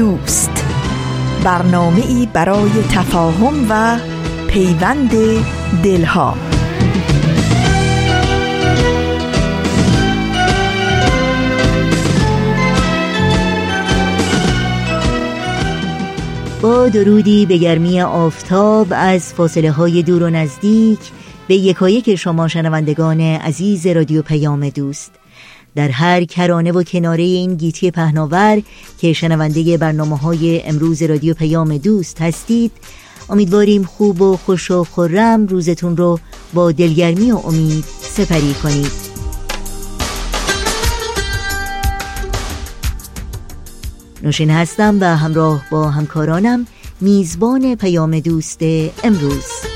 دوست. برنامه ای برای تفاهم و پیوند دلها. با درودی به گرمی آفتاب از فاصله های دور و نزدیک به یکایک شما شنوندگان عزیز رادیو پیام دوست. در هر کرانه و کناره این گیتی پهناور که شنونده برنامه های امروز رادیو پیام دوست هستید امیدواریم خوب و خوش و خورم روزتون رو با دلگرمی و امید سپری کنید. نوشین هستم و همراه با همکارانم میزبان پیام دوست امروز.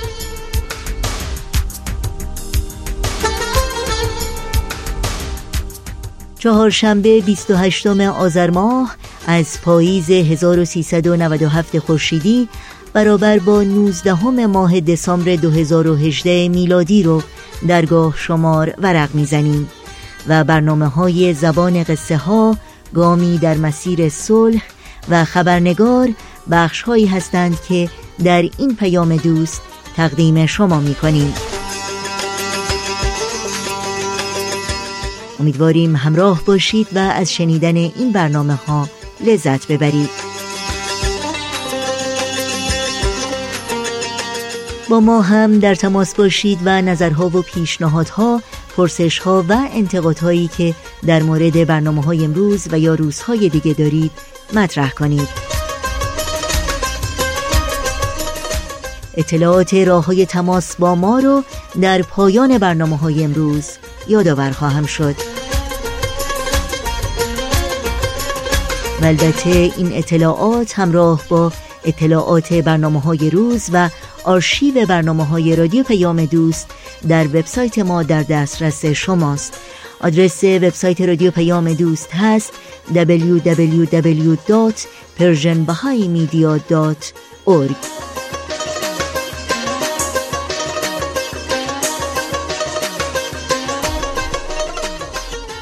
چهارشنبه 28 آذر ماه از پاییز 1397 خورشیدی برابر با 19 ماه دسامبر 2018 میلادی رو درگاه شمار ورق می‌زنیم و برنامه های زبان قصه ها گامی در مسیر صلح و خبرنگار بخش هایی هستند که در این پیام دوست تقدیم شما می کنیم. امیدواریم همراه باشید و از شنیدن این برنامه ها لذت ببرید. با ما هم در تماس باشید و نظرها و پیشنهادها پرسشها و انتقادهایی که در مورد برنامه های امروز و یا روزهای دیگه دارید مطرح کنید. اطلاعات راه های تماس با ما رو در پایان برنامه های امروز یادآور خواهم شد. البته این اطلاعات همراه با اطلاعات برنامه های روز و آرشیو برنامه های رادیو پیام دوست در وبسایت ما در دسترس شماست. آدرس وبسایت رادیو پیام دوست هست www.persianbahaimedia.org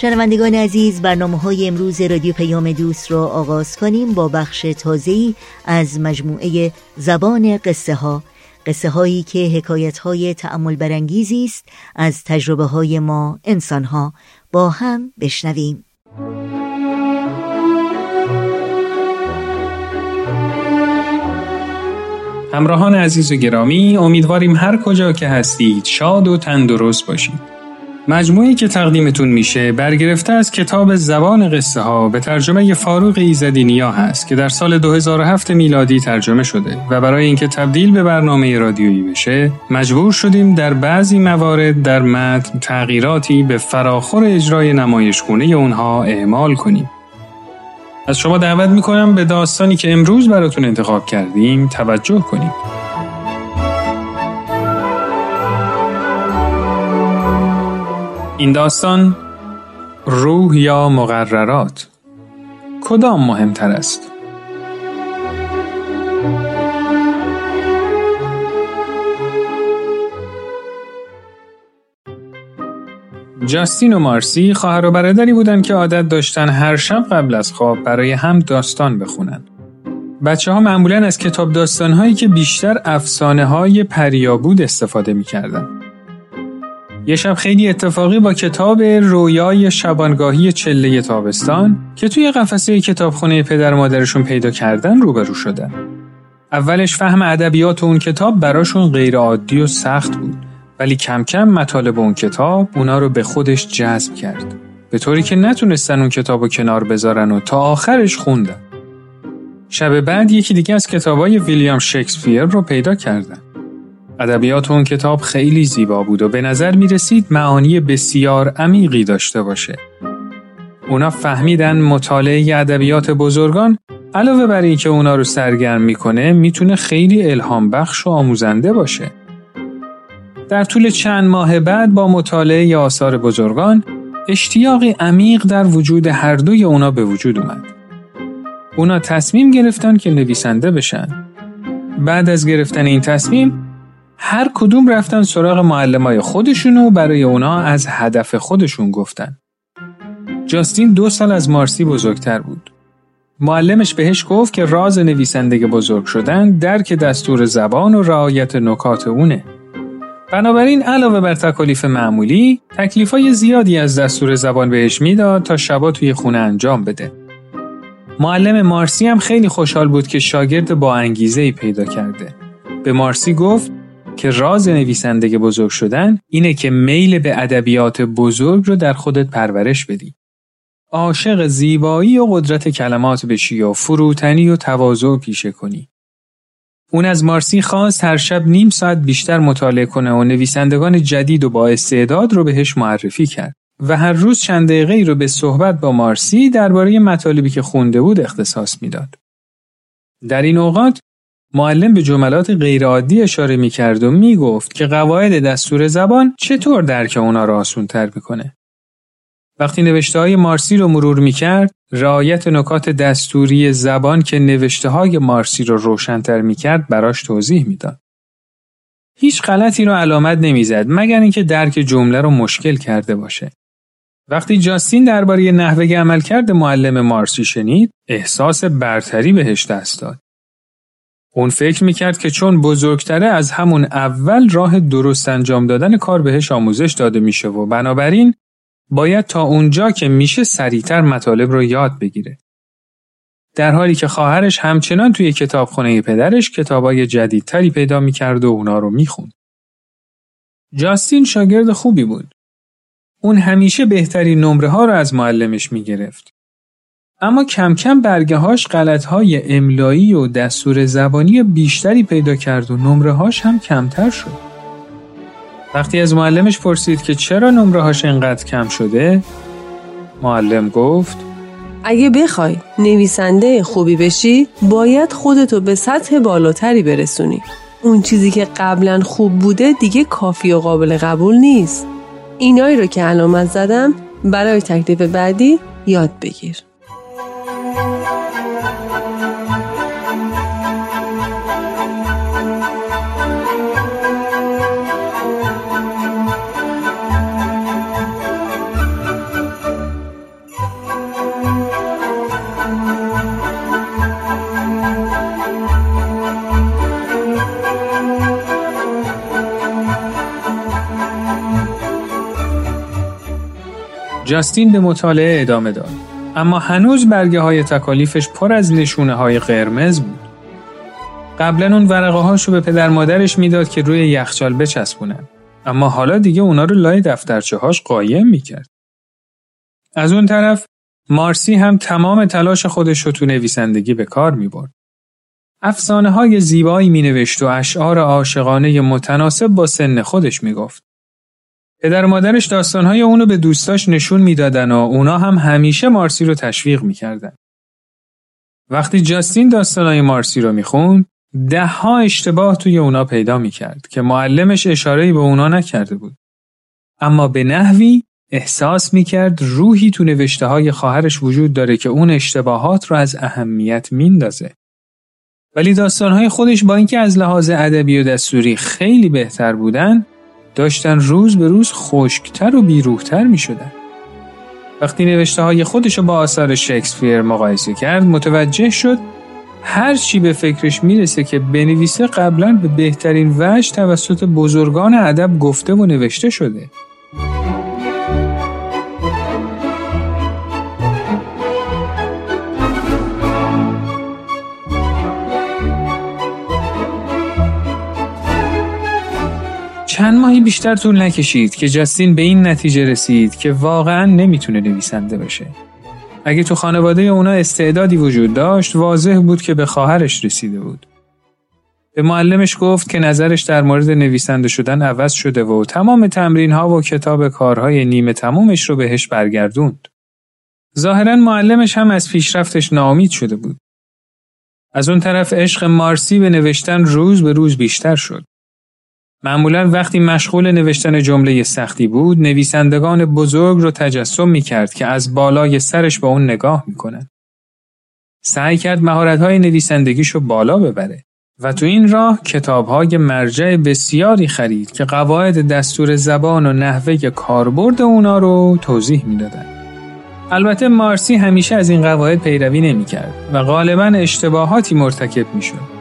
شنوندگان عزیز برنامه های امروز رادیو پیام دوست را آغاز کنیم با بخش تازه‌ای از مجموعه زبان قصه ها قصه هایی که حکایت های تعمل برانگیزی است از تجربه های ما انسان ها با هم بشنویم. همراهان عزیز و گرامی امیدواریم هر کجا که هستید شاد و تندرست باشید. مجموعی که تقدیمتون میشه برگرفته از کتاب زبان قصه ها به ترجمه فاروق ایزدی نیا هست که در سال 2007 میلادی ترجمه شده و برای اینکه تبدیل به برنامه رادیویی بشه مجبور شدیم در بعضی موارد در متن تغییراتی به فراخور اجرای نمایشگونه اونها اعمال کنیم. از شما دعوت می‌کنم به داستانی که امروز براتون انتخاب کردیم توجه کنیم. این داستان روح یا مقررات کدام مهمتر است؟ جاستین و مارسی خواهر و برادری بودند که عادت داشتن هر شب قبل از خواب برای هم داستان بخونن. بچه ها معمولا از کتاب داستان هایی که بیشتر افسانه های پریابود استفاده می یه شب خیلی اتفاقی با کتاب رویای شبانگاهی چله تابستان که توی قفسه کتابخونه پدر مادرشون پیدا کردن روبرو شدن. اولش فهم ادبیات اون کتاب براشون غیر عادی و سخت بود ولی کم کم مطالب اون کتاب اونا رو به خودش جذب کرد. به طوری که نتونستن اون کتاب رو کنار بذارن و تا آخرش خوندن. شب بعد یکی دیگه از کتابای ویلیام شکسپیر رو پیدا کردن. ادبیات اون کتاب خیلی زیبا بود و به نظر می رسید معانی بسیار عمیقی داشته باشه. اونا فهمیدن مطالعه ادبیات بزرگان علاوه بر اینکه اونا رو سرگرم می‌کنه می‌تونه خیلی الهام بخش و آموزنده باشه. در طول چند ماه بعد با مطالعه آثار بزرگان اشتیاقی عمیق در وجود هر دوی اونا به وجود اومد. اونا تصمیم گرفتن که نویسنده بشن. بعد از گرفتن این تصمیم هر کدوم رفتن سراغ معلمای خودشون و برای اونا از هدف خودشون گفتن. جاستین دو سال از مارسی بزرگتر بود. معلمش بهش گفت که راز نویسندگی بزرگ شدن درک دستور زبان و رعایت نکات اونه. بنابراین علاوه بر تکالیف معمولی، تکلیفای زیادی از دستور زبان بهش می‌داد تا شبا توی خونه انجام بده. معلم مارسی هم خیلی خوشحال بود که شاگرد با انگیزه ای پیدا کرده. به مارسی گفت که راز نویسندگی بزرگ شدن اینه که میل به ادبیات بزرگ رو در خودت پرورش بدی. عاشق زیبایی و قدرت کلمات بشی و فروتنی و تواضع پیشه کنی. اون از مارسی خواست هر شب نیم ساعت بیشتر مطالعه کنه و نویسندگان جدید و با استعداد رو بهش معرفی کرد و هر روز چند دقیقه ای رو به صحبت با مارسی درباره مطالبی که خونده بود اختصاص می‌داد. در این اوقات معلم به جملات غیرعادی اشاره می کرد و می گفت که قواعد دستور زبان چطور درک اونا را آسون تر می‌کنه. وقتی نوشته های مارسی رو مرور می کرد، رعایت نکات دستوری زبان که نوشته های مارسی رو روشنتر می کرد براش توضیح می‌داد. هیچ غلطی رو علامت نمی‌زد مگر اینکه درک جمله رو مشکل کرده باشه. وقتی جاستین درباره نحوه عملکرد معلم مارسی شنید، احساس برتری بهش دست داد. اون فکر می‌کرد که چون بزرگتره از همون اول راه درست انجام دادن کار بهش آموزش داده میشه و بنابراین باید تا اونجا که میشه سریعتر مطالب رو یاد بگیره. در حالی که خواهرش همچنان توی کتابخونه پدرش کتابای جدیدتری پیدا می‌کرد و اونا رو می‌خوند. جاستین شاگرد خوبی بود. اون همیشه بهترین نمره ها رو از معلمش می‌گرفت. اما کم کم برگه هاش غلط های املایی و دستور زبانی بیشتری پیدا کرد و نمره هاش هم کمتر شد. وقتی از معلمش پرسید که چرا نمره هاش اینقدر کم شده معلم گفت اگه بخوای نویسنده خوبی بشی باید خودتو به سطح بالاتری برسونی. اون چیزی که قبلا خوب بوده دیگه کافی و قابل قبول نیست. اینایی رو که علامت زدم برای تکلیف بعدی یاد بگیر. جاستین به مطالعه ادامه داد اما هنوز برگه های تکالیفش پر از نشونه های قرمز بود قبلا اون ورقه هاشو به پدر مادرش می‌داد که روی یخچال بچسبونن اما حالا دیگه اونا رو لای دفترچه هاش قایم می‌کرد از اون طرف مارسی هم تمام تلاش خودش رو تو نویسندگی به کار می برد. افسانه های زیبایی می نوشت و اشعار عاشقانه متناسب با سن خودش می گفت. پدر و مادرش داستانهای اونو به دوستاش نشون می‌دادن و اونا هم همیشه مارسی رو تشویق می‌کردن. وقتی جاستین داستانهای مارسی رو می‌خوند، ده ها اشتباه توی اونا پیدا می‌کرد که معلمش اشاره به اونا نکرده بود. اما به نحوی احساس می‌کرد روحی تو نوشته های خواهرش وجود داره که اون اشتباهات رو از اهمیت میندازه. ولی داستانهای خودش با اینکه از لحاظ ادبی و دستوری خیلی بهتر بودن داشتن روز به روز خشکتر و بیروحتر می شدن. وقتی نوشته های خودش با آثار شکسپیر مقایسه کرد متوجه شد هر چی به فکرش می‌رسه که بنویسه قبلا به بهترین وجه توسط بزرگان ادب گفته و نوشته شده. ماهی بیشتر طول نکشید که جاستین به این نتیجه رسید که واقعا نمی‌تونه نویسنده بشه. اگه تو خانواده اونا استعدادی وجود داشت واضح بود که به خواهرش رسیده بود. به معلمش گفت که نظرش در مورد نویسنده شدن عوض شده و تمام تمرین ها و کتاب کارهای نیمه تمومش رو بهش برگردوند. ظاهرا معلمش هم از پیشرفتش ناامید شده بود. از اون طرف عشق مارسی به نوشتن روز به روز بیشتر شد. معمولا وقتی مشغول نوشتن جمله سختی بود نویسندگان بزرگ رو تجسم می کرد که از بالای سرش با اون نگاه می‌کنن. سعی کرد مهارت‌های نویسندگیش رو بالا ببره و تو این راه کتابهای مرجع بسیاری خرید که قواعد دستور زبان و نحوه کاربرد اونا رو توضیح می‌دادن. البته مارسی همیشه از این قواعد پیروی نمی‌کرد و غالبا اشتباهاتی مرتکب می‌شد.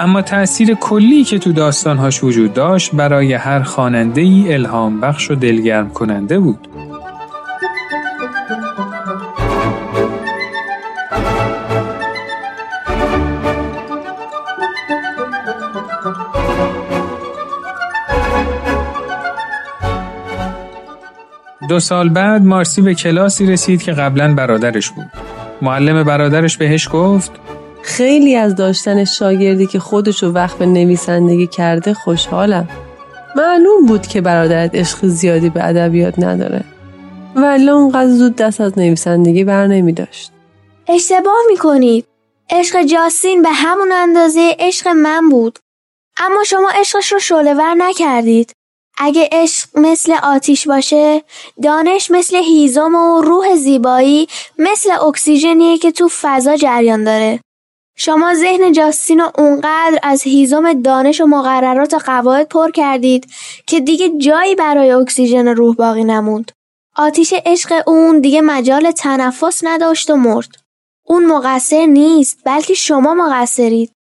اما تأثیر کلی که تو داستانهاش وجود داشت برای هر خواننده ای الهام بخش و دلگرم کننده بود. دو سال بعد مارسی به کلاسی رسید که قبلا برادرش بود. معلم برادرش بهش گفت خیلی از داشتن شاگردی که خودشو وقف نویسندگی کرده خوشحالم. معلوم بود که برادرت عشق زیادی به ادبیات نداره. ولی اونقدر زود دست از نویسندگی بر نمی داشت. اشتباه می‌کنید. عشق جاستین به همون اندازه عشق من بود. اما شما عشقش رو شعله نکردید. اگه عشق مثل آتیش باشه دانش مثل هیزم و روح زیبایی مثل اکسیژنیه که تو فضا جریان داره شما ذهن جاستین رو اونقدر از هیزم دانش و مقررات و قواعد پر کردید که دیگه جایی برای اکسیژن روح باقی نموند. آتیش عشق اون دیگه مجال تنفس نداشت و مرد. اون مقصر نیست بلکه شما مقصرید.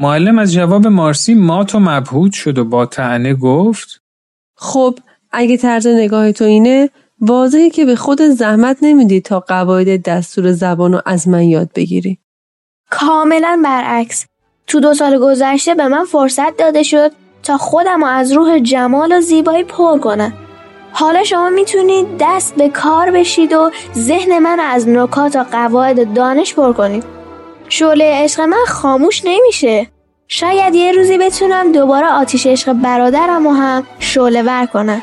معلم از جواب مارسی مات و مبهود شد و با تعنه گفت خب اگه طرز نگاه تو اینه واضحه که به خود زحمت نمیدی تا قواعد دستور زبان رو از من یاد بگیری. کاملا برعکس. تو دو سال گذشته به من فرصت داده شد تا خودم رو از روح جمال و زیبایی پر کنم. حالا شما می‌تونید دست به کار بشید و ذهن من از نکات و قواعد دانش پر کنید. شعله عشق من خاموش نمیشه. شاید یه روزی بتونم دوباره آتیش عشق برادرم و هم شعله ور کنم.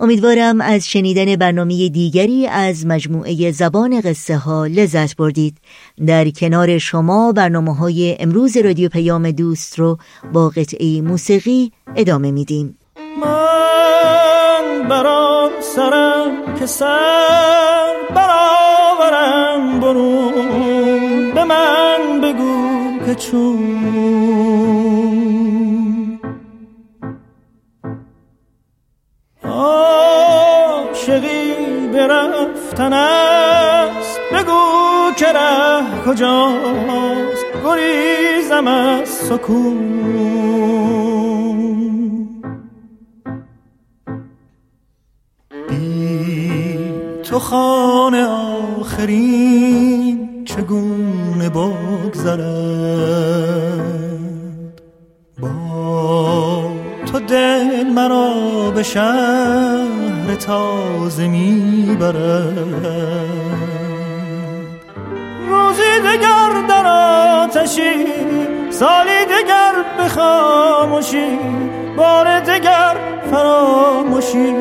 امیدوارم از شنیدن برنامه دیگری از مجموعه زبان قصه ها لذت بردید. در کنار شما برنامه های امروز رادیو پیام دوست رو با قطعه موسیقی ادامه میدیم. من برام سرم که سر برآورم برون. به من بگو که چون رفتن است بگو که ره کجاست. گریزم از سکون. بی تو خانه آخرین چگونه بگذرد؟ با تو دل مرا شهر تازه می‌برد روزی دگر در آتشی سالی دگر به خاموشی بار دگر فراموشی.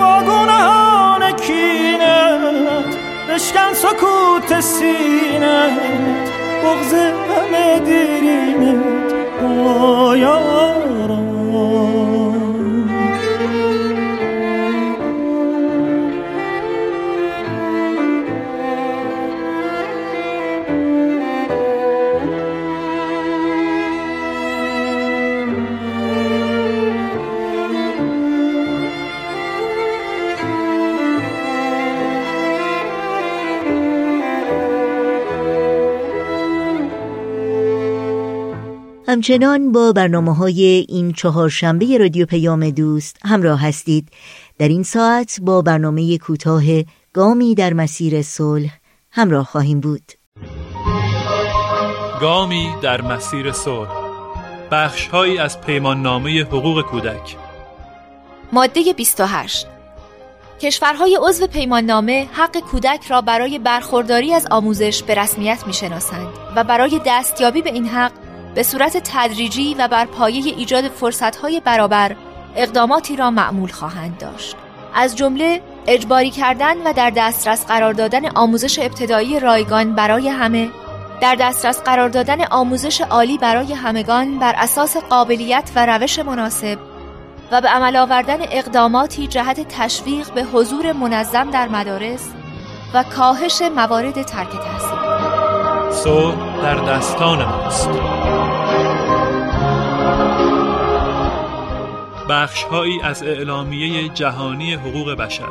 واگونه کینت بشکن سکوت سینت بغز همه دیرینت با همچنان با برنامه های این چهارشنبه رادیو پیام دوست همراه هستید. در این ساعت با برنامه کوتاه گامی در مسیر صلح همراه خواهیم بود. گامی در مسیر صلح بخشهایی از پیمان نامه حقوق کودک. ماده 28 کشورهای عضو پیمان نامه حق کودک را برای برخورداری از آموزش به رسمیت می‌شناسند و برای دستیابی به این حق به صورت تدریجی و بر پایه ایجاد فرصتهای برابر اقداماتی را معمول خواهند داشت. از جمله اجباری کردن و در دسترس قرار دادن آموزش ابتدایی رایگان برای همه در دسترس قرار دادن آموزش عالی برای همگان بر اساس قابلیت و روش مناسب و به عمل آوردن اقداماتی جهت تشویق به حضور منظم در مدارس و کاهش موارد ترک تحصیل. صلح در دستان ماست. بخشهایی از اعلامیه جهانی حقوق بشر.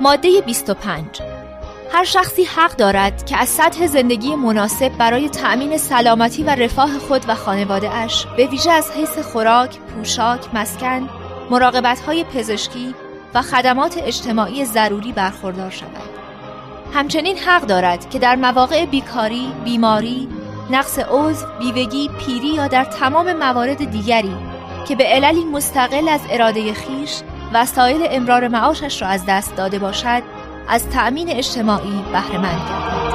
ماده 25 هر شخصی حق دارد که از سطح زندگی مناسب برای تأمین سلامتی و رفاه خود و خانواده اش به ویژه از حیث خوراک، پوشاک، مسکن، مراقبت های پزشکی و خدمات اجتماعی ضروری برخوردار شود. همچنین حق دارد که در مواقع بیکاری، بیماری، نقص عضو، بیوگی، پیری یا در تمام موارد دیگری که به عللی مستقل از اراده خیش وسایل امرار معاشش را از دست داده باشد از تأمین اجتماعی بهرهمند گردد.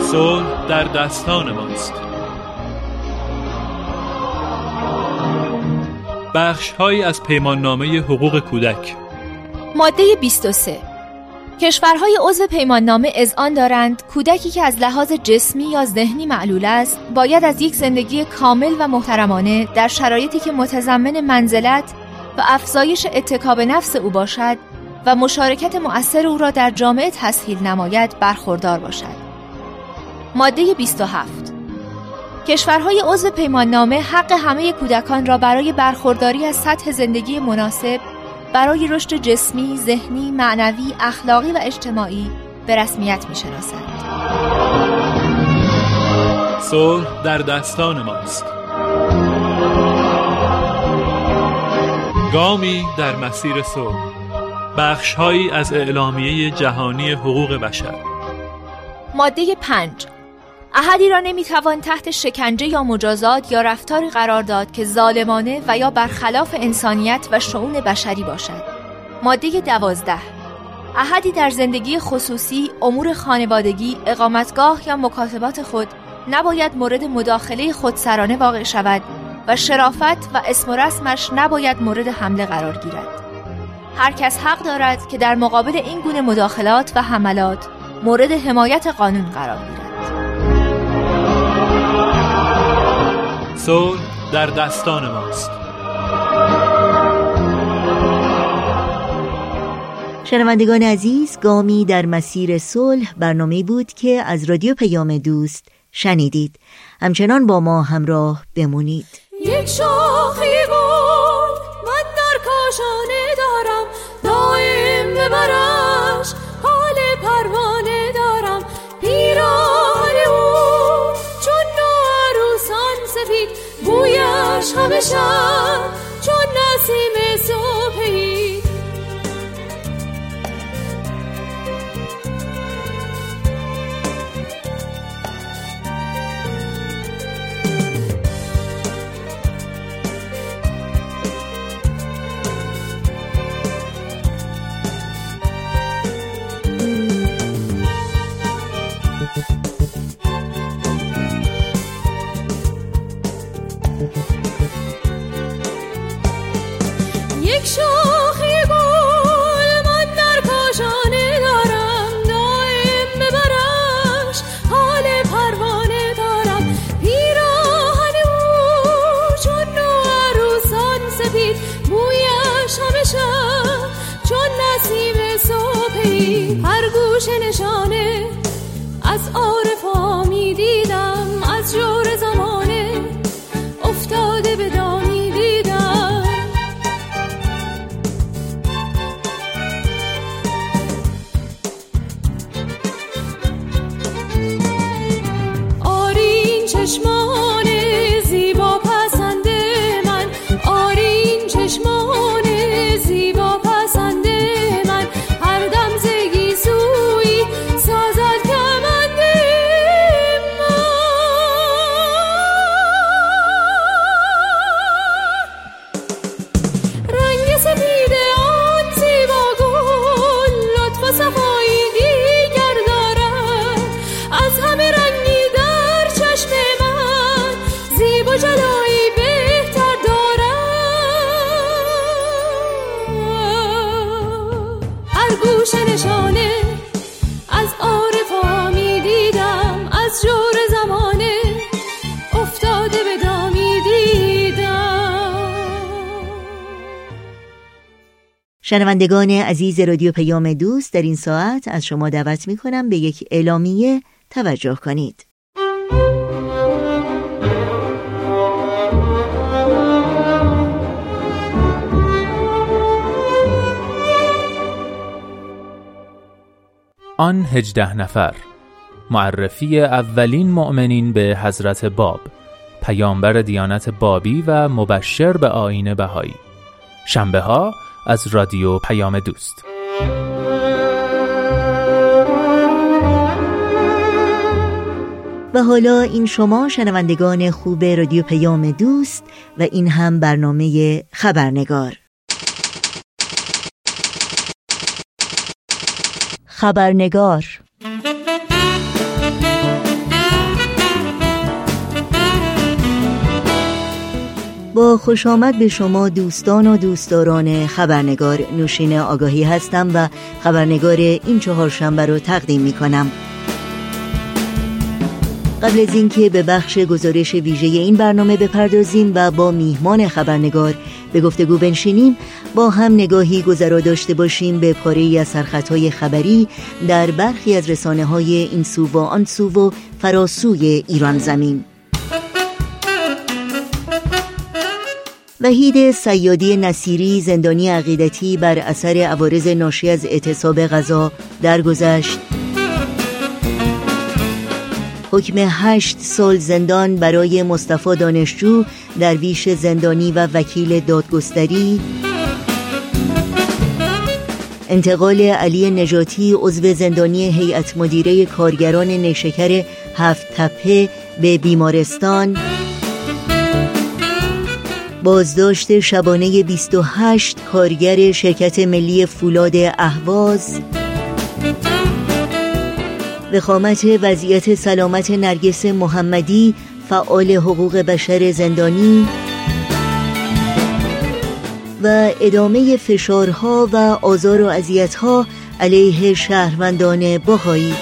صلح در دستان ماست. بخش هایی از پیمان نامه حقوق کودک. ماده 23 کشورهای عضو پیمان نامه اذعان دارند کودکی که از لحاظ جسمی یا ذهنی معلول است باید از یک زندگی کامل و محترمانه در شرایطی که متضمن منزلت و افزایش اتکاب نفس او باشد و مشارکت مؤثر او را در جامعه تسهیل نماید برخوردار باشد. ماده 27 کشورهای عضو پیمان نامه حق همه کودکان را برای برخورداری از سطح زندگی مناسب برای رشد جسمی، ذهنی، معنوی، اخلاقی و اجتماعی به رسمیت می‌شناسند. صلح در دستان ماست. گامی در مسیر صلح بخشهایی از اعلامیه جهانی حقوق بشر ماده 5 احدی را نمی‌توان تحت شکنجه یا مجازات یا رفتاری قرار داد که ظالمانه و یا برخلاف انسانیت و شعون بشری باشد ماده دوازده احدی در زندگی خصوصی، امور خانوادگی، اقامتگاه یا مکاتبات خود نباید مورد مداخله خودسرانه واقع شود و شرافت و اسم و رسمش نباید مورد حمله قرار گیرد. هر کس حق دارد که در مقابل این گونه مداخلات و حملات مورد حمایت قانون قرار گیرد. صلح در دستان ماست. شنوندگان عزیز گامی در مسیر صلح برنامه بود که از رادیو پیام دوست شنیدید. همچنان با ما همراه بمونید. یک شاخی بود من در کاشانه دارم دائم ببرش بویش همیشه شنوندگان عزیز رادیو پیام دوست در این ساعت از شما دعوت می کنم به یک اعلامیه توجه کنید. آن هجده نفر. معرفی اولین مؤمنین به حضرت باب. پیامبر دیانت بابی و مبشر به آین بهایی. شنبه ها از رادیو پیام دوست. و حالا این شما شنوندگان خوب رادیو پیام دوست و این هم برنامه خبرنگار. خبرنگار. با خوش آمد به شما دوستان و دوستداران خبرنگار نوشین آگاهی هستم و خبرنگار این چهارشنبه رو تقدیم می کنم قبل از اینکه به بخش گزارش ویژه این برنامه بپردازیم و با میهمان خبرنگار به گفتگو بنشینیم با هم نگاهی گذرا داشته باشیم به پاره از سرخطهای خبری در برخی از رسانه های این سو و آن سو و فراسوی ایران زمین. وحید سیادی نصیری زندانی عقیدتی بر اثر عوارض ناشی از اعتصاب غذا درگذشت. حکم هشت سال زندان برای مصطفی دانشجو درویش زندانی و وکیل دادگستری. انتقال علی نجاتی عضو زندانی هیئت مدیره کارگران نیشکر هفت تپه به بیمارستان. بازداشت شبانه 28 کارگر شرکت ملی فولاد اهواز. وخامت وضعیت سلامت نرگس محمدی فعال حقوق بشر زندانی. و ادامه فشارها و آزار و اذیت‌ها علیه شهروندان باهایی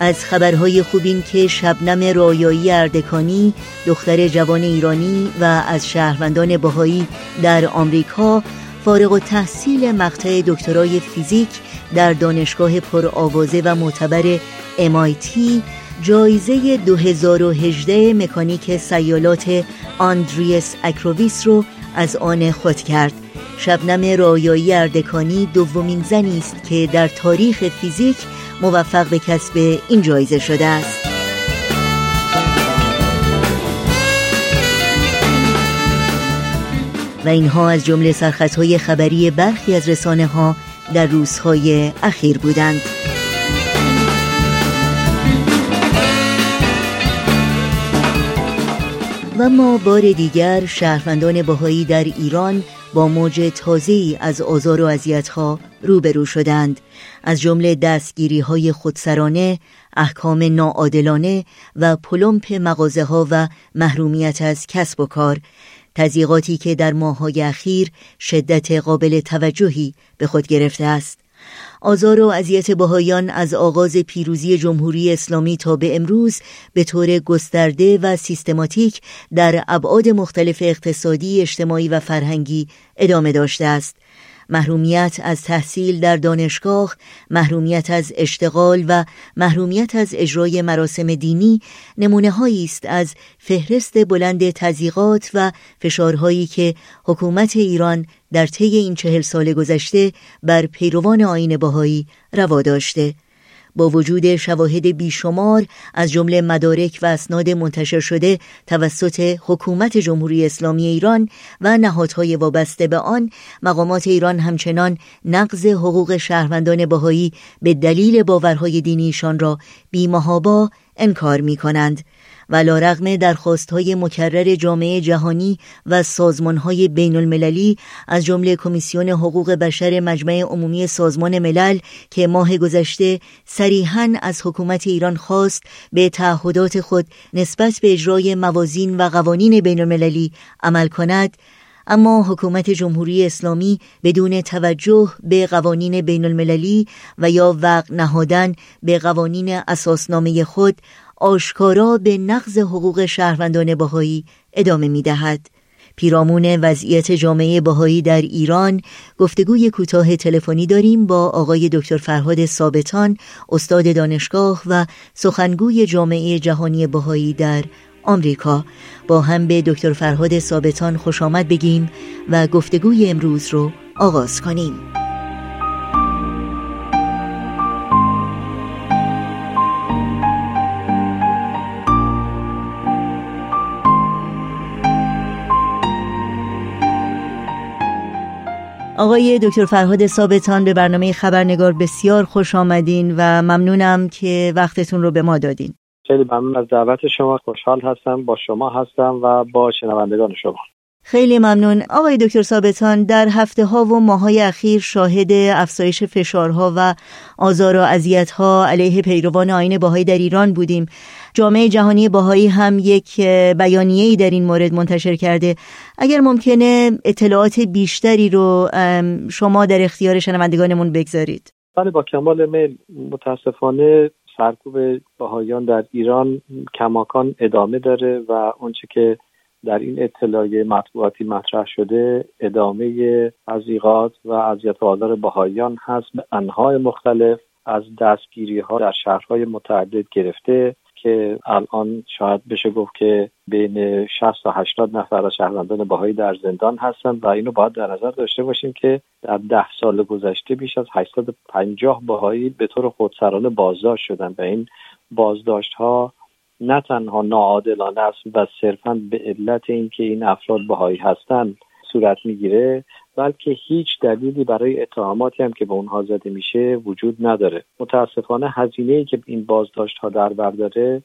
از خبرهای خوبین که شبنم رایایی اردکانی دختر جوان ایرانی و از شهروندان باهایی در آمریکا فارغ و تحصیل مقطع دکترای فیزیک در دانشگاه پرآوازه و معتبر MIT جایزه 2018 مکانیک سیالات آندریس اکروویس رو از آن خود کرد. شبنم رایایی اردکانی دومین زنی است که در تاریخ فیزیک موفق به کسب این جایزه شده است. و اینها از جمله سرخطهای خبری برخی از رسانه ها در روزهای اخیر بودند. و ما بار دیگر شهروندان باهایی در ایران با موج تازه‌ای از آزار و اذیت‌ها روبرو شدند. از جمله دستگیری های خودسرانه، احکام ناعادلانه و پلمپ مغازه ها و محرومیت از کسب و کار. تضییقاتی که در ماههای اخیر شدت قابل توجهی به خود گرفته است. آزار و اذیت بهایان از آغاز پیروزی جمهوری اسلامی تا به امروز به طور گسترده و سیستماتیک در ابعاد مختلف اقتصادی، اجتماعی و فرهنگی ادامه داشته است. محرومیت از تحصیل در دانشگاه، محرومیت از اشتغال و محرومیت از اجرای مراسم دینی نمونه است از فهرست بلند تزیقات و فشارهایی که حکومت ایران در طی این چهل سال گذشته بر پیروان آین باهایی روا داشته. با وجود شواهد بیشمار از جمله مدارک و اسناد منتشر شده توسط حکومت جمهوری اسلامی ایران و نهادهای وابسته به آن مقامات ایران همچنان نقض حقوق شهروندان بهایی به دلیل باورهای دینیشان را بیمهابا انکار می کنند و رغم درخواست های مکرر جامعه جهانی و سازمان های بین المللی از جمله کمیسیون حقوق بشر مجمع عمومی سازمان ملل که ماه گذشته صریحا از حکومت ایران خواست به تعهدات خود نسبت به اجرای موازین و قوانین بین المللی عمل کند اما حکومت جمهوری اسلامی بدون توجه به قوانین بین المللی و یا وقع نهادن به قوانین اساسنامه خود آشکارا به نقض حقوق شهروندان باهایی ادامه می دهد. پیرامون وضعیت جامعه بهایی در ایران گفتگوی کوتاه تلفنی داریم با آقای دکتر فرهاد ثابتان استاد دانشگاه و سخنگوی جامعه جهانی بهایی در آمریکا با هم به دکتر فرهاد ثابتان خوش آمد بگیم و گفتگوی امروز رو آغاز کنیم آقای دکتر فرهاد ثابتان به برنامه خبرنگار بسیار خوش آمدین و ممنونم که وقتتون رو به ما دادین. خیلی ممنون از دعوت شما. خوشحال هستم با شما هستم و با شنوندگان شما. خیلی ممنون. آقای دکتر ثابتان در هفته ها و ماهای اخیر شاهد افزایش فشارها و آزار و اذیت ها علیه پیروان آین باهایی در ایران بودیم. جامعه جهانی باهایی هم یک بیانیه ای در این مورد منتشر کرده. اگر ممکنه اطلاعات بیشتری رو شما در اختیار شنوندگانمون بگذارید. بله با کمال میل متاسفانه سرکوب باهایان در ایران کماکان ادامه داره و آنچه که در این اطلاعیه مطبوعاتی مطرح شده ادامه تضییقات و اذیت آزار بهاییان هست به انهای مختلف از دستگیری ها در شهرهای متعدد گرفته که الان شاید بشه گفت که بین 60 تا 80 نفر از شهروندان باهایی در زندان هستند و اینو باید در نظر داشته باشیم که در ده سال گذشته بیش از 850 باهایی به طور خودسرانه بازداشت شدن و این بازداشت ها نه تنها ناعادلانه است و صرفا به علت اینکه این افراد بهایی هستند صورت می‌گیره بلکه هیچ دلیلی برای اتهاماتی هم که به اونها زده میشه وجود نداره. متاسفانه هزینه ای که این بازداشت ها در برداره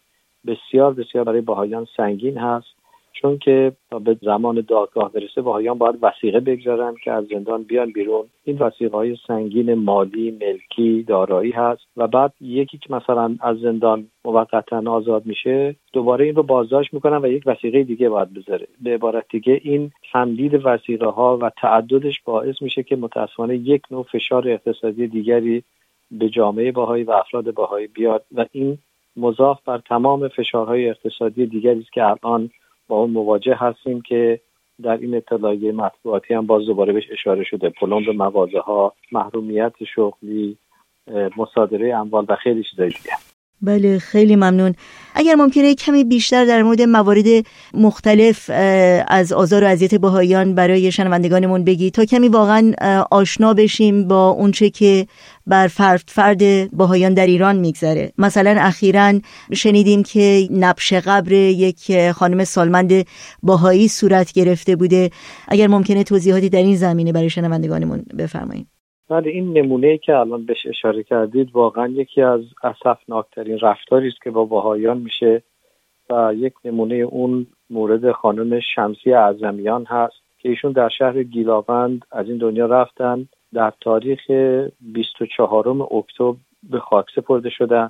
بسیار بسیار برای باهایان سنگین هست. چون که تا به زمان دادگاه برسه باهایان باید وسیقه بگذارن که از زندان بیان بیرون. این وسیقه های سنگین مالی ملکی دارایی هست و بعد یکی که مثلا از زندان موقتا آزاد میشه دوباره این رو بازداشت می‌کنن و یک وسیقه دیگه باید بذاره. به عبارت دیگه این تمدید وسیقه ها و تعددش باعث میشه که متاسفانه یک نوع فشار اقتصادی دیگری به جامعه باهایی و افراد باهایی بیاد و این مضاف بر تمام فشارهای اقتصادی دیگری است که الان با اون مواجه هستیم که در این اطلاعیه مطبوعاتی هم باز دوباره بهش اشاره شده. پلم به مغازه ها محرومیت شغلی مصادره اموال و خیلی چیزای دیگه. بله خیلی ممنون. اگر ممکنه کمی بیشتر در مورد موارد مختلف از آزار و اذیت بهاییان برای شنوندگانمون بگی تا کمی واقعا آشنا بشیم با اونچه که بر فرد فرد بهاییان در ایران میگذره. مثلا اخیرا شنیدیم که نبش قبر یک خانم سالمند باهایی صورت گرفته بوده. اگر ممکنه توضیحاتی در این زمینه برای شنوندگانمون بفرمایید. بله این نمونه که الان بهش اشاره کردید واقعا یکی از اسفناکترین رفتاری است که با باهایان میشه و یک نمونه اون مورد خانم شمسی اعظمیان هست که ایشون در شهر گیلاوند از این دنیا رفتن. در تاریخ 24 اکتبر به خاک سپرده شدن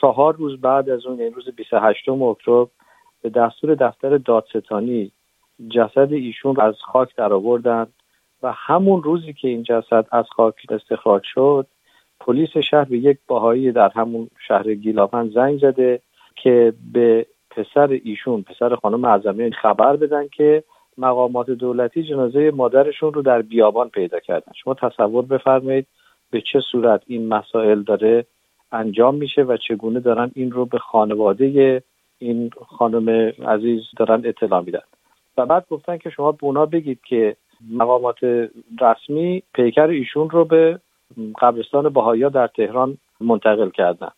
چهار روز بعد از اون یعنی روز 28 اکتبر به دستور دفتر دادستانی جسد ایشون از خاک درآوردن. و همون روزی که این جسد از خاک استخراج شد پلیس شهر به یک باهایی در همون شهر گیلاوند زنگ زده که به پسر ایشون پسر خانم اعظمی خبر بدن که مقامات دولتی جنازه مادرشون رو در بیابان پیدا کردن. شما تصور بفرمایید به چه صورت این مسائل داره انجام میشه و چگونه دارن این رو به خانواده این خانم عزیز دارن اطلاع میدن. و بعد گفتن که شما به اونا بگید که مقامات رسمی پیکر ایشون رو به قبرستان بهایا در تهران منتقل کردن.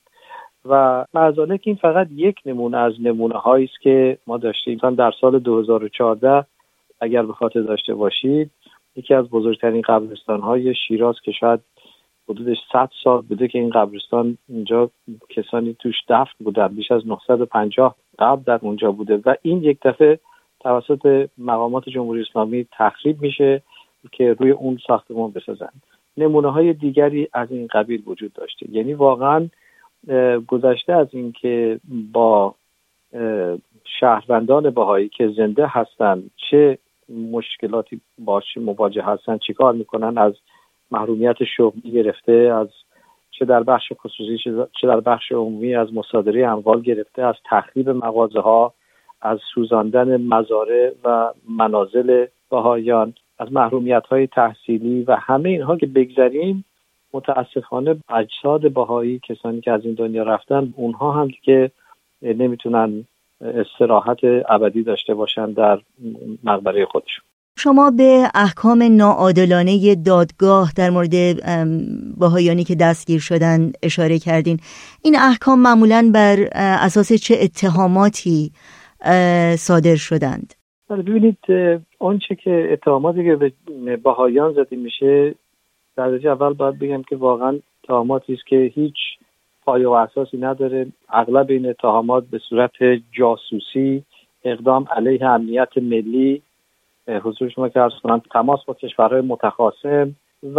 و که این فقط یک نمونه از نمونه هایی است که ما داشتیم. در سال 2014 اگر به خاطر داشته باشید یکی از بزرگترین قبرستان های شیراز که شاید حدودش 100 سال بوده که این قبرستان اینجا کسانی توش دفن بودن بیش از 950 قبر در اونجا بوده. و این یک دفعه توسط مقامات جمهوری اسلامی تخریب میشه که روی اون ساختمان بسازن. نمونه های دیگری از این قبیل وجود داشته. یعنی واقعا گذشته از اینکه با شهروندان باهایی که زنده هستند چه مشکلاتی باش مواجه هستن چیکار می‌کنن از محرومیت شغلی گرفته از چه در بخش خصوصی چه در بخش عمومی از مصادره اموال گرفته از تخریب مغازه ها از سوزاندن مزارع و منازل بهایان از محرومیت های تحصیلی و همه اینها که بگذریم متاسفانه اجساد بهایی کسانی که از این دنیا رفتن اونها هم که نمی‌تونن استراحت ابدی داشته باشن در مقبره خودشون. شما به احکام ناعادلانه دادگاه در مورد باهایانی که دستگیر شدن اشاره کردین. این احکام معمولا بر اساس چه اتهاماتی صادر شدند. بله، ببینید آنچه که اتهاماتی که به باهایان زده میشه در درجه اول باید بگم که واقعا اتهاماتی است که هیچ پایه و اساسی نداره. اغلب این اتهامات به صورت جاسوسی اقدام علیه امنیت ملی حضور شما که ارز کنم تماس با کشورهای متخاصم و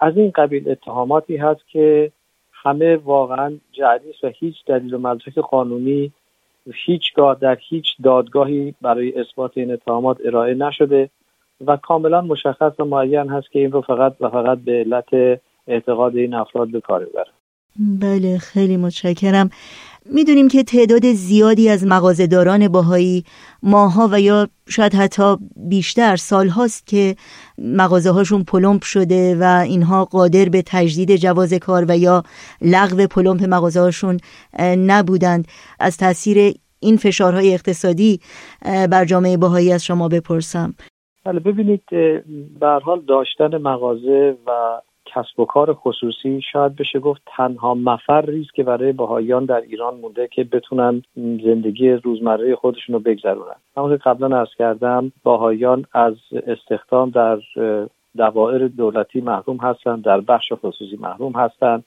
از این قبیل اتهاماتی هست که همه واقعا جعلی و هیچ دلیل و مدرک قانونی هیچگاه در هیچ دادگاهی برای اثبات این اتهامات ارائه نشده و کاملا مشخص و معین هست که این رو فقط و فقط به علت اعتقاد این افراد به کار بله خیلی متشکرم. می‌دونیم که تعداد زیادی از مغازهداران باهایی ماها و یا شاید حتی بیشتر سال هاست که مغازه هاشون پلمپ شده و اینها قادر به تجدید جواز کار و یا لغو پلمپ مغازه هاشون نبودند. از تاثیر این فشارهای اقتصادی بر جامعه باهایی از شما بپرسم. بله ببینید به حال داشتن مغازه و کسب و کار خصوصی شاید بشه گفت تنها مفری است که برای بهاییان در ایران مونده که بتونن زندگی روزمره خودشون رو بگذرونن. همون که قبلا ارز کردم باهایان از استخدام در دوائر دولتی محروم هستند در بخش خصوصی محروم هستند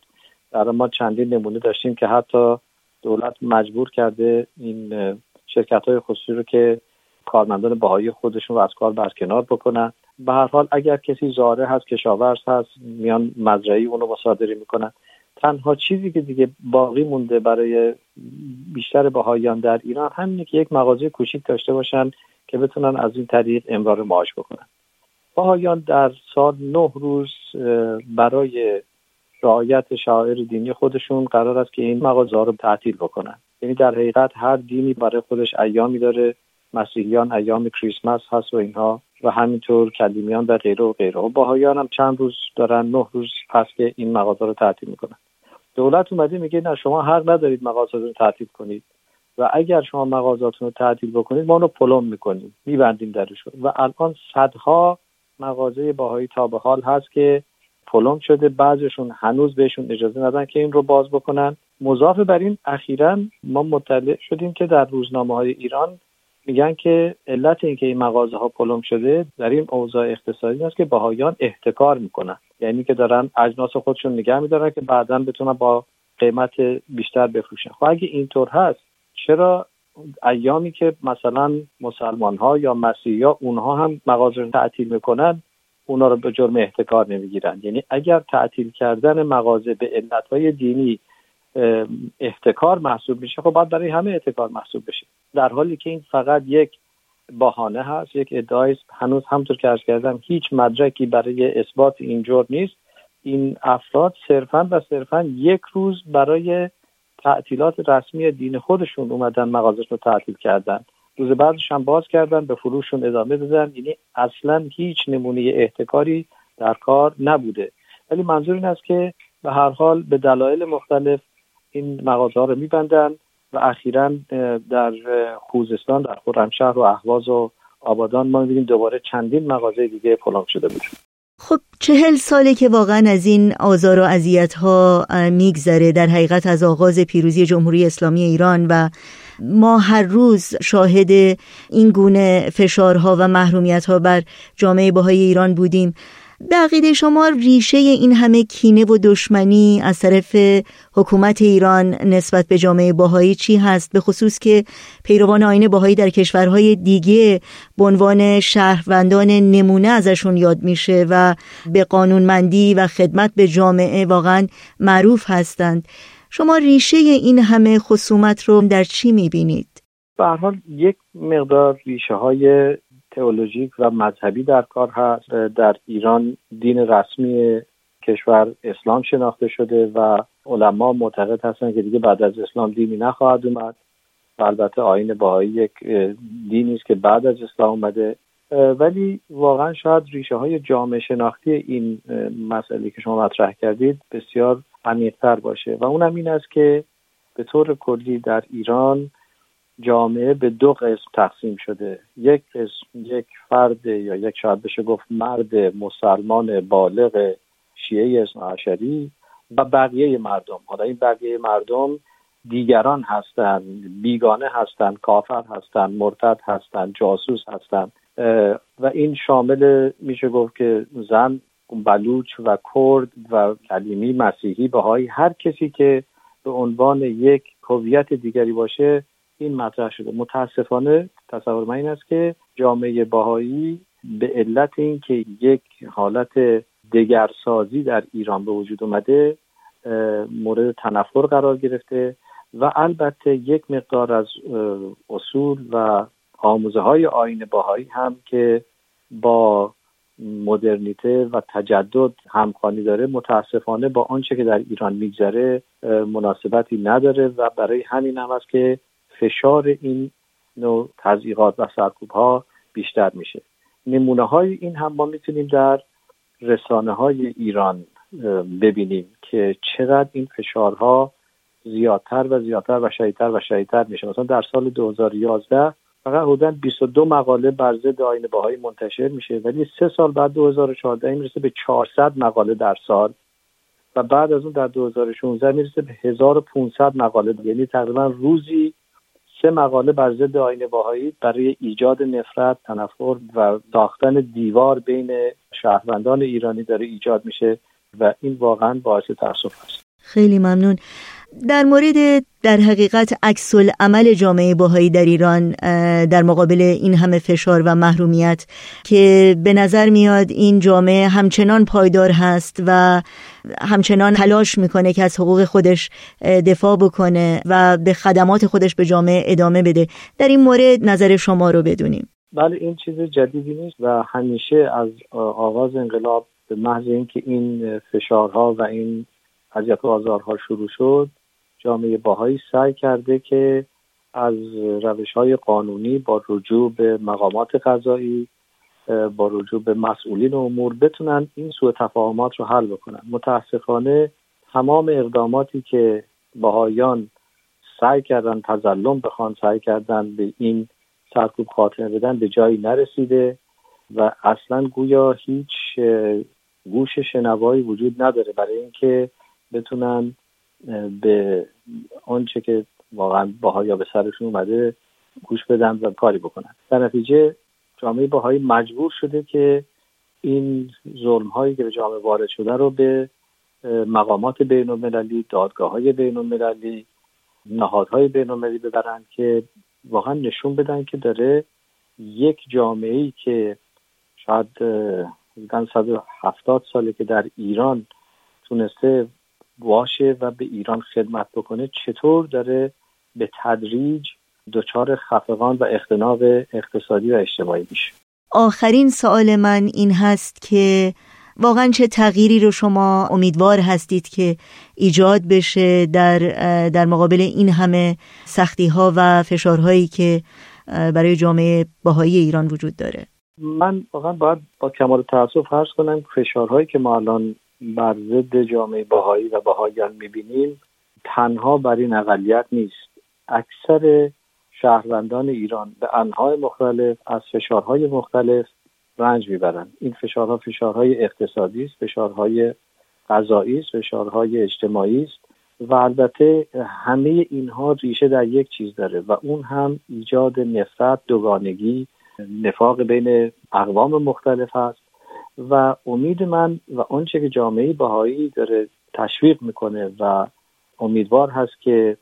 در ما چندین نمونه داشتیم که حتی دولت مجبور کرده این شرکت های خصوصی رو که کارمندان باهایی خودشون رو از کار برکنار بکنن. به هر حال اگر کسی زاره هست کشاورز هست میان مزرعی اونو مصادره می‌کنن. تنها چیزی که دیگه باقی مونده برای بیشتر باهایان در ایران همینه که یک مغازه کوچیک داشته باشن که بتونن از این طریق امرار معاش بکنن. باهایان در سال نه روز برای رعایت شاعر دینی خودشون قرار است که این مغازه رو تعطیل بکنن. یعنی در حقیقت هر دینی برای خودش ایامی داره. مسیحیان ایام کریسمس هست و اینها. و همینطور کلیمیان و غیره و غیره. و باهایان هم چند روز دارن نه روز که این مغازه رو تعطیل می‌کنن. دولت اومده میگه نه شما حق ندارید مغازه رو تعطیل کنید. و اگر شما مغازاتون رو تعطیل بکنید ما اونو پلم می‌کنیم. میبندیم درش. و الان صدها مغازه باهایی تا به حال هست که پلم شده. بعضشون هنوز بهشون اجازه ندن که این رو باز بکنن. مضاف بر این اخیرا ما مطلع شدیم که در روزنامه های ایران میگن که علت اینکه این مغازه ها پلم شده در این اوضاع اقتصادی است که باهایان احتکار می‌کنن. یعنی که دارن اجناس خودشون نگه میدارن که بعدا بتونن با قیمت بیشتر بفروشن. خب اگه اینطور هست چرا ایامی که مثلا مسلمان ها یا مسیحی ها اونها هم مغازه رو تعطیل می‌کنن اونا رو به جرم احتکار نمی‌گیرن. یعنی اگر تعطیل کردن مغازه به علت های دینی احتکار محسوب میشه خب باید برای همه احتکار محسوب بشه. در حالی که این فقط یک بهانه هست یک ادعای هنوز همطور که ارز کردم هیچ مدرکی برای اثبات این جرم نیست. این افراد صرفا و صرفا یک روز برای تعطیلات رسمی دین خودشون اومدن مغازش رو تعطیل کردن. روز بعدش هم باز کردن به فروششون ادامه دادن. یعنی اصلا هیچ نمونه احتکاری در کار نبوده. ولی منظور این است که به هر حال به دلایل مختلف این مغازه ها رو میبندن. و اخیرا در خوزستان در خرمشهر و اهواز و آبادان ما می‌بینیم دوباره چندین مغازه دیگه پلام شده بود. خب چهل ساله که واقعا از این آزار و اذیت ها میگذره در حقیقت از آغاز پیروزی جمهوری اسلامی ایران و ما هر روز شاهد این گونه فشارها و محرومیت ها بر جامعه باهای ایران بودیم. عقیده شما ریشه این همه کینه و دشمنی از طرف حکومت ایران نسبت به جامعه باهایی چی هست به خصوص که پیروان آین باهایی در کشورهای دیگه به عنوان شهروندان نمونه ازشون یاد میشه و به قانونمندی و خدمت به جامعه واقعا معروف هستند شما ریشه این همه خصومت رو در چی می‌بینید؟ به حال یک مقدار ریشه های تئولوژیک و مذهبی در کار هست. در ایران دین رسمی کشور اسلام شناخته شده و علما معتقد هستند که دیگه بعد از اسلام دینی نخواهد اومد و البته آین باهایی یک دینی است که بعد از اسلام اومده. ولی واقعا شاید ریشه های جامعه شناختی این مسئله که شما مطرح کردید بسیار عمیقتر باشه. و اونم این است که به طور کلی در ایران جامعه به دو قسم تقسیم شده. یک قسم یک فرد یا یک شاید بشه گفت مرد مسلمان بالغ شیعه اثناعشری و بقیه مردم. حالا این بقیه مردم دیگران هستند بیگانه هستند کافر هستند مرتد هستند جاسوس هستند و این شامل میشه گفت که زن بلوچ و کرد و کلیمی مسیحی بهایی. هر کسی که به عنوان یک هویت دیگری باشه این مطرح شده. متاسفانه تصور من این است که جامعه باهایی به علت اینکه یک حالت دگرسازی در ایران به وجود اومده مورد تنفر قرار گرفته و البته یک مقدار از اصول و آموزه های آین باهایی هم که با مدرنیته و تجدد همخوانی داره متاسفانه با آنچه که در ایران میگذره مناسبتی نداره و برای همین هم است که فشار این نوع تضییقات و سرکوب ها بیشتر میشه. نمونه های این هم ما می‌تونیم در رسانه های ایران ببینیم که چقدر این فشارها زیادتر و زیادتر و شدیدتر و شدیدتر میشه. مثلا در سال 2011 فقط حدود 22 مقاله بر ضد آین باهایی منتشر میشه ولی سه سال بعد 2014 می‌رسه به 400 مقاله در سال و بعد از اون در 2016 می‌رسه به 1500 مقاله. یعنی تقریبا روزی سه مقاله بر ضد آین باهایی برای ایجاد نفرت تنفر و ساختن دیوار بین شهروندان ایرانی داره ایجاد میشه و این واقعا باعث تاسف است خیلی ممنون. در مورد در حقیقت عکس عمل جامعه باهایی در ایران در مقابل این همه فشار و محرومیت که به نظر میاد این جامعه همچنان پایدار هست و همچنان تلاش می‌کنه که از حقوق خودش دفاع بکنه و به خدمات خودش به جامعه ادامه بده. در این مورد نظر شما رو بدونیم. بله این چیز جدیدی نیست و همیشه از آغاز انقلاب به محض اینکه این فشارها و این اذیت و آزارها شروع شد جامعه باهایی سعی کرده که از روش های قانونی با رجوع به مقامات قضایی با رجوع به مسئولین امور بتونن این سوء تفاهمات رو حل بکنن. متاسفانه تمام اقداماتی که باهایان سعی کردن تظلم بخوان سعی کردن به این سرکوب خاتمه بدن به جایی نرسیده و اصلا گویا هیچ گوش شنوایی وجود نداره برای اینکه بتونن به آنچه که واقعا باها به سرشون اومده گوش بدن و کاری بکنن. در نتیجه جامعه باهایی مجبور شده که این ظلم هایی که به جامعه وارد شده رو به مقامات بین المللی دادگاه های بین المللی نهادهای بین المللی ببرن که واقعا نشون بدن که داره یک جامعه ای که شاید 170 ساله که در ایران تونسته باشه و به ایران خدمت بکنه چطور داره به تدریج دچار خفقان و اختناق اقتصادی و اجتماعی میشه؟ آخرین سوال من این هست که واقعا چه تغییری رو شما امیدوار هستید که ایجاد بشه در در مقابل این همه سختی ها و فشارهایی که برای جامعه باهایی ایران وجود داره؟ من واقعا باید با کمال تاسف فرض کنم فشارهایی که ما الان بر ضد جامعه باهایی و باهایان می‌بینیم. تنها بر این اقلیت نیست. اکثر شهروندان ایران به انهای مختلف از فشارهای مختلف رنج می‌برند. این فشارها فشارهای اقتصادی است فشارهای غذایی است فشارهای اجتماعی است و البته همه اینها ریشه در یک چیز داره و اون هم ایجاد نفرت دوگانگی نفاق بین اقوام مختلف هست و امید من و آنچه که جامعه بهایی داره تشویق می‌کنه و امیدوار هست که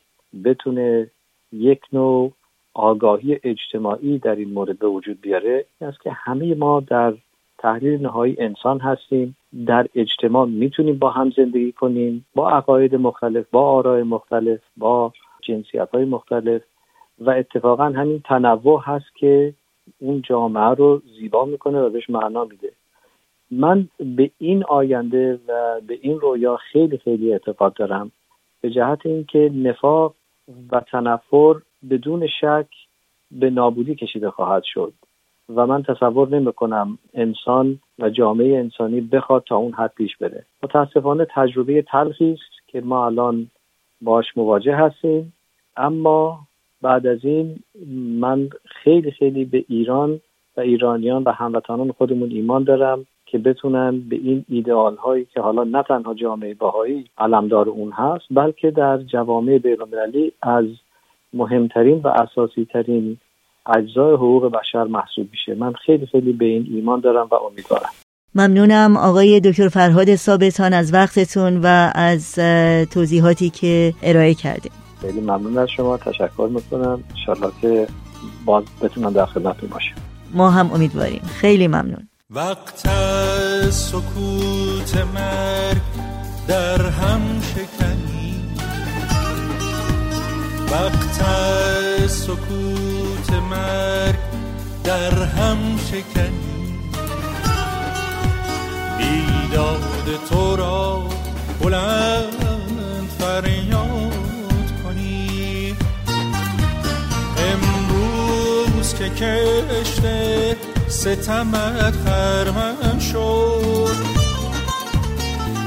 بتونه یک نوع آگاهی اجتماعی در این مورد به وجود بیاره این است که همه ما در تحلیل نهایی انسان هستیم در اجتماع می‌تونیم با هم زندگی کنیم با عقاید مختلف با آرای مختلف با جنسیت های مختلف و اتفاقا همین تنوع هست که اون جامعه رو زیبا می‌کنه و بهش معنا میده. من به این آینده و به این رویا خیلی خیلی اعتقاد دارم. به جهت اینکه نفاق و تنفر بدون شک به نابودی کشیده خواهد شد و من تصور نمی کنم انسان و جامعه انسانی بخواد تا اون حد پیش بره. متاسفانه تجربه تلخی است که ما الان باش مواجه هستیم. اما بعد از این من خیلی خیلی به ایران و ایرانیان و هموطنان خودمون ایمان دارم. که بتونن به این ایدئال هایی که حالا نه تنها جامعه باهایی علمدار اون هست بلکه در جوامع بینالمللی از مهمترین و اساسی ترین اجزای حقوق بشر محسوب میشه. من خیلی خیلی به این ایمان دارم و امیدوارم. ممنونم آقای دکتر فرهاد ثابتان از وقتتون و از توضیحاتی که ارائه کرده خیلی ممنون از شما. تشکر می‌کنم. انشالله که باز بتونم در خدمتتون باشم. ما هم امیدواریم. خیلی ممنون. وقت سکوت مرگ در هم شکنی. وقت سکوت مرگ در هم شکنی. بیداد تو را بلند فریاد کنی. امروز که کشته ستمت خرمن شد.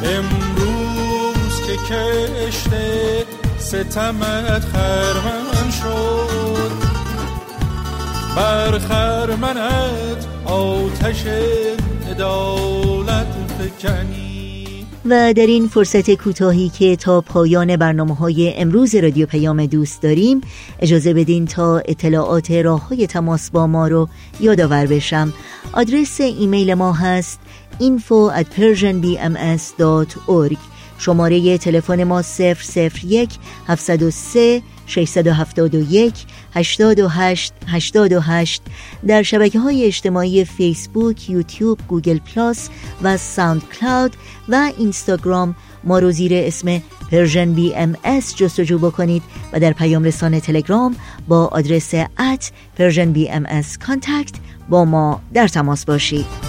امروز که کشته ستمت خرمن شد. بر خرمنت آتش عدالت فکنی. و در این فرصت کوتاهی که تا پایان برنامه های امروز رادیو پیام دوست داریم اجازه بدین تا اطلاعات راه های تماس با ما رو یادآور بشم. آدرس ایمیل ما هست info at persianbms.org شماره تلفن ما 001 703 671 828 828 در شبکه های اجتماعی فیسبوک، یوتیوب، Google Plus و SoundCloud و اینستاگرام ما رو زیر اسم Persian BMS جستجو بکنید و در پیام رسان تلگرام با آدرس at Persian BMS contact با ما در تماس باشید.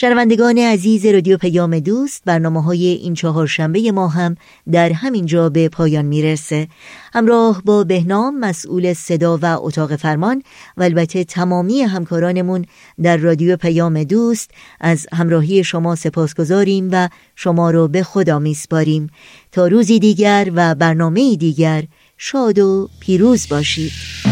شنوندگان عزیز رادیو پیام دوست برنامه های این چهار شنبه ما هم در همین جا به پایان می‌رسه. همراه با بهنام مسئول صدا و اتاق فرمان و البته تمامی همکارانمون در رادیو پیام دوست از همراهی شما سپاس گذاریم و شما رو به خدا میسپاریم. تا روزی دیگر و برنامه دیگر شاد و پیروز باشید.